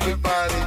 everybody.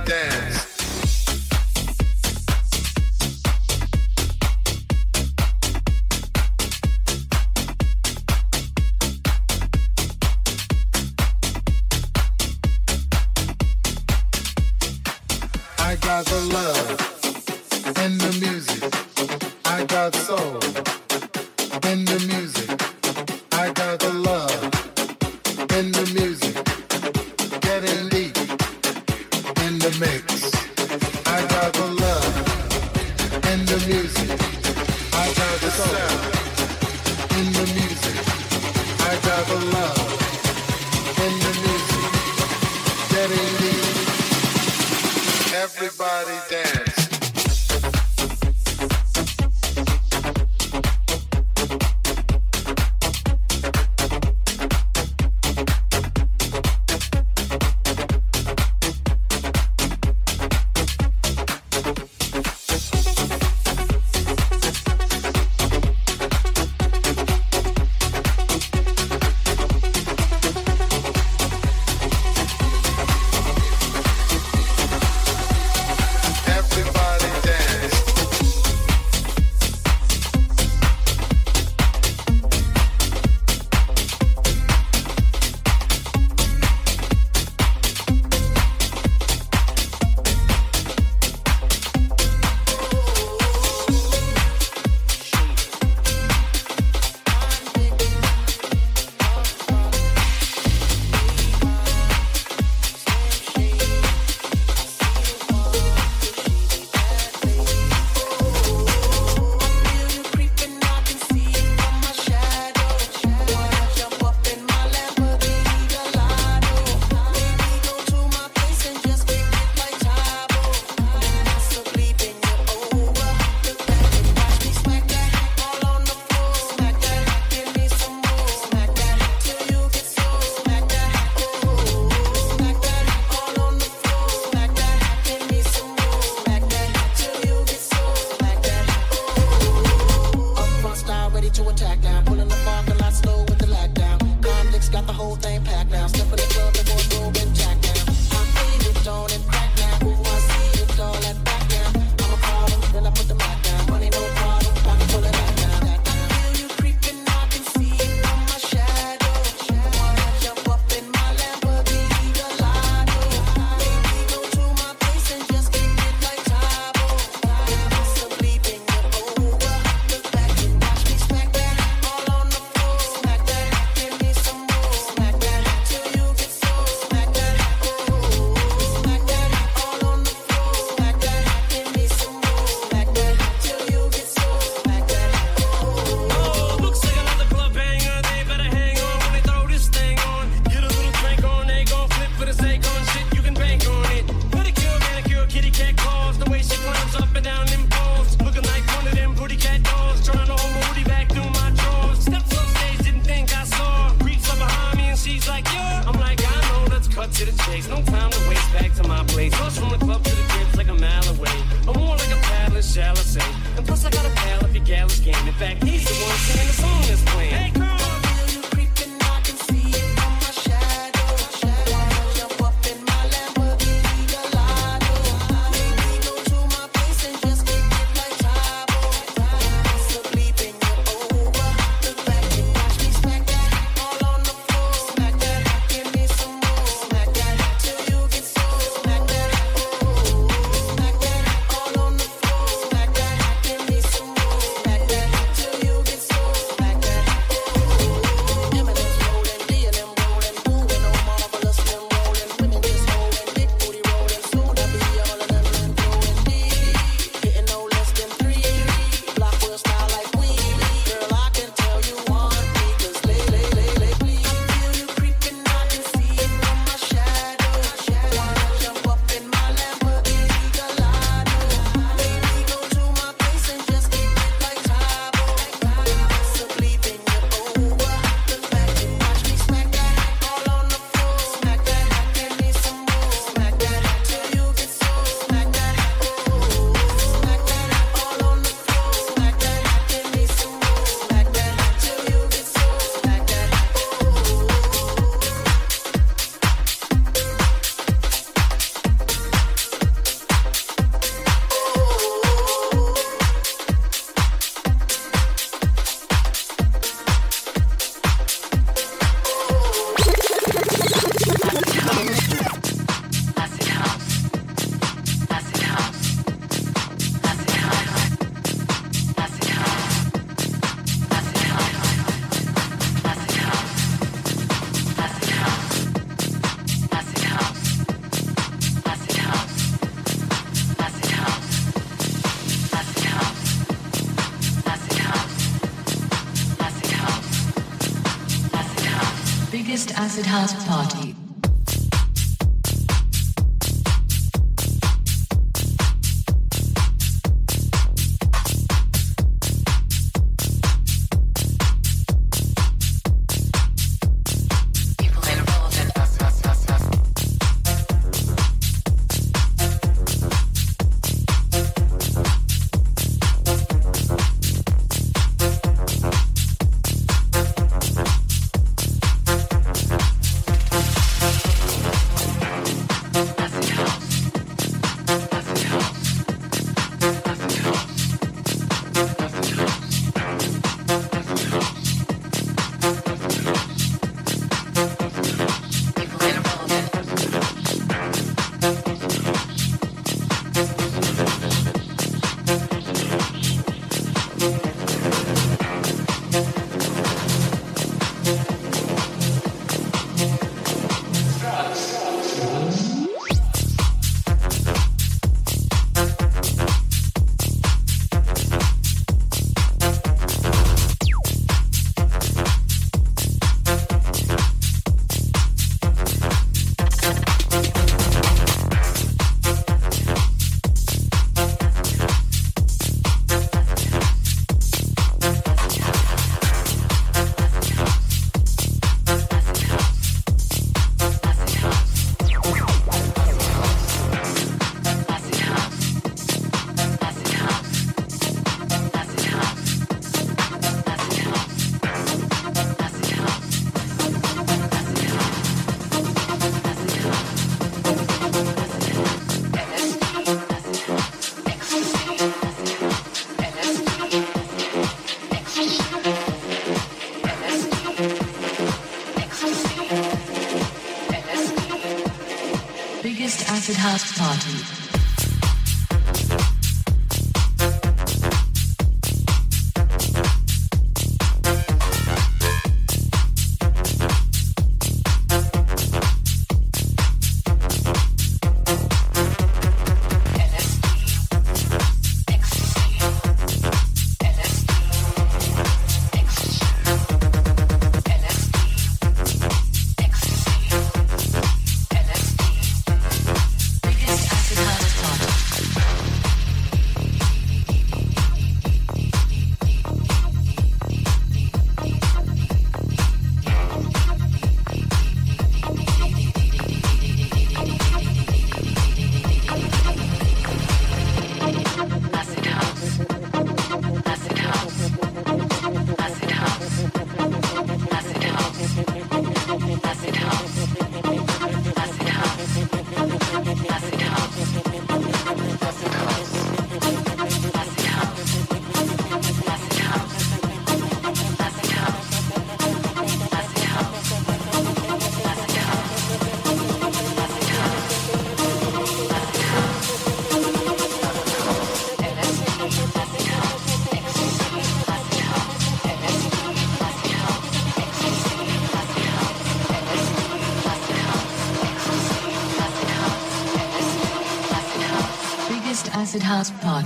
Acid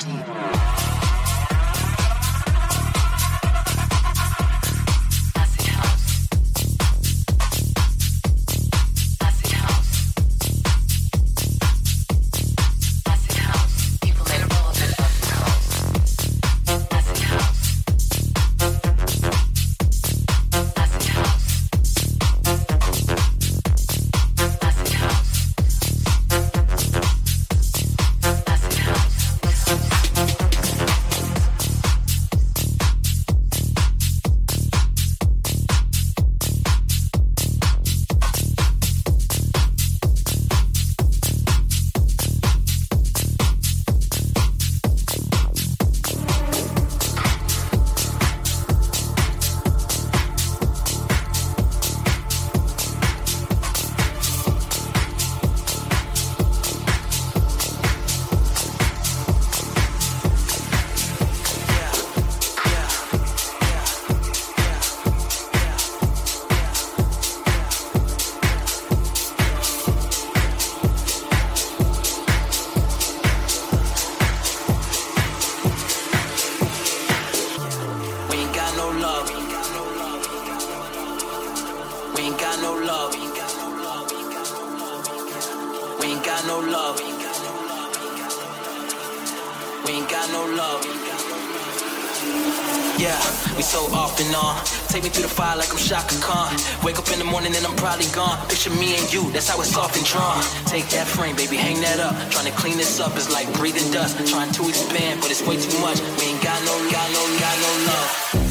house gone. Picture me and you, that's how it's off and drawn. Take that frame, baby, hang that up. Trying to clean this up is like breathing dust. Trying to expand, but it's way too much. We ain't got no, got no, got no love.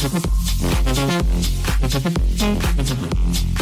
Thank you.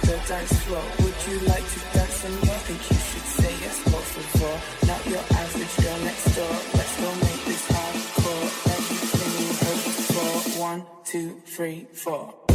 to the dance floor. Would you like to dance some more? Think you should say yes, What's the floor? Not your average girl next door. Let's go make this hardcore. Everything you hoped for. One, two, three, four.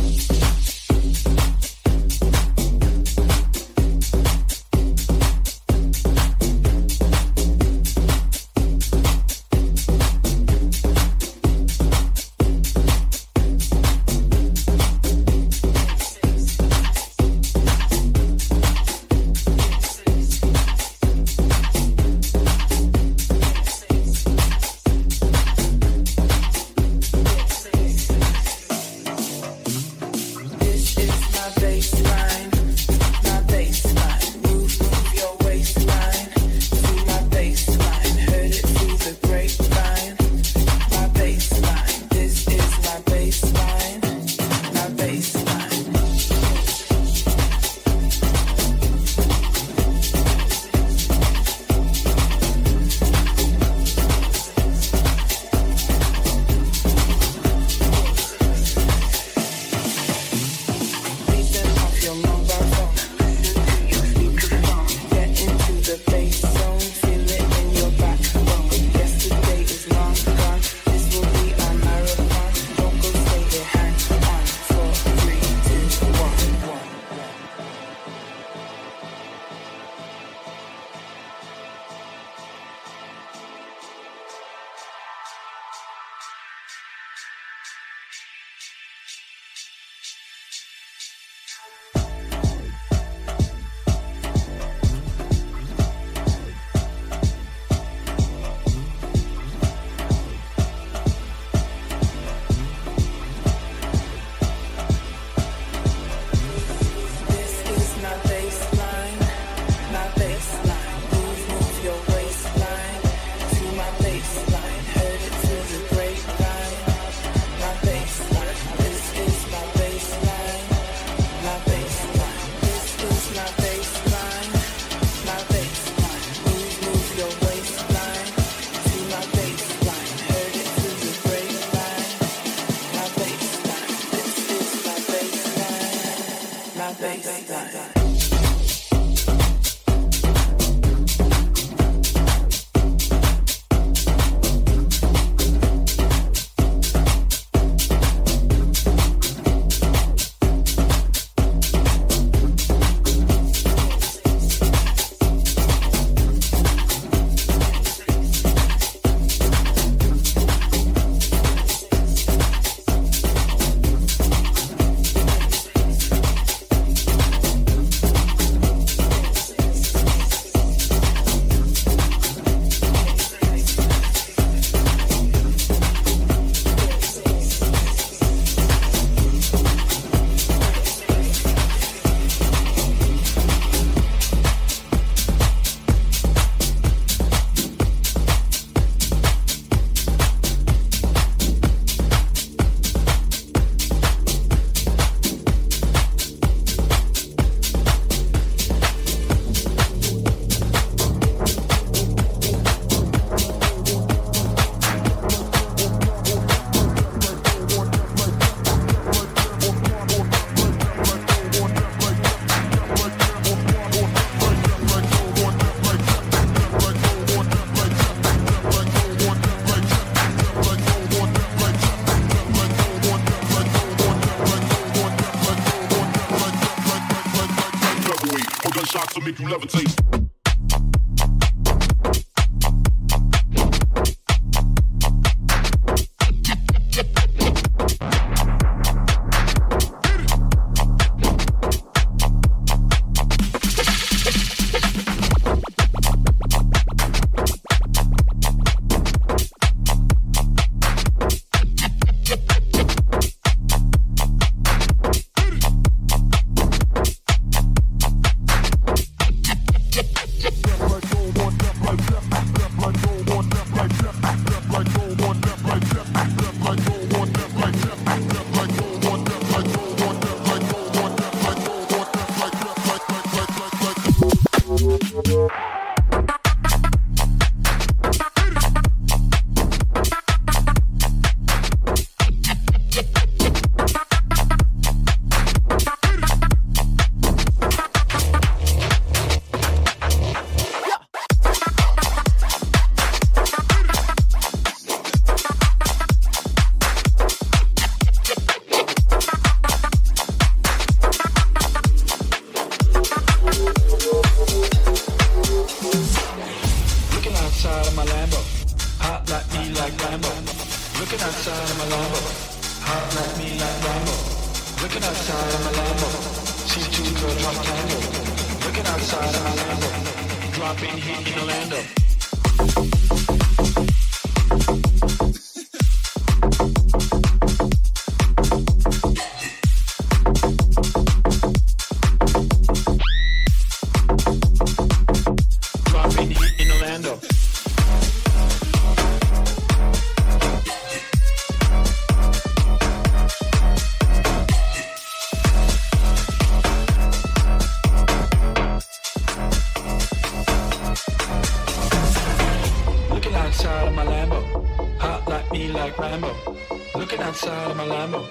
outside of my Lambo,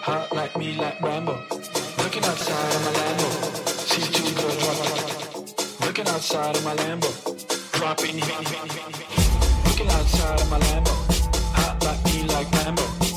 hot like me like Rambo. Looking outside of my Lambo, see two girls drop. Looking outside of my Lambo, dropping. Looking outside of my Lambo, hot like me like Rambo.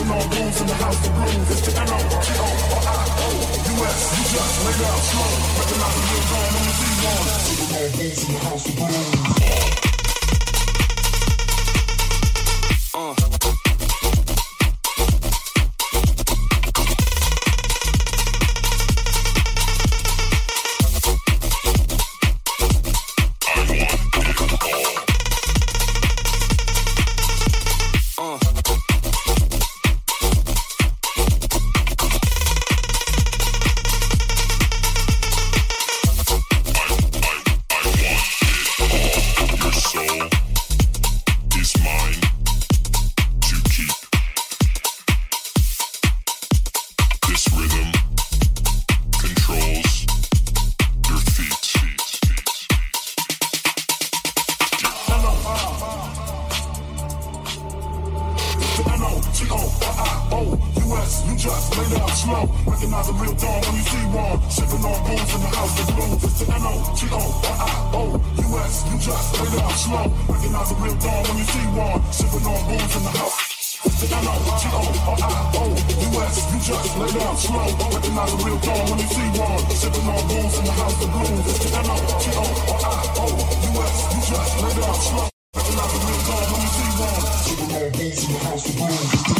Putting on rooms in the house of blues. It's the N-O-T-O-R-I-O. You just laid out slow. Recognizing you're gone on the Z1. Putting on rooms in the house of blues.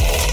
Oh.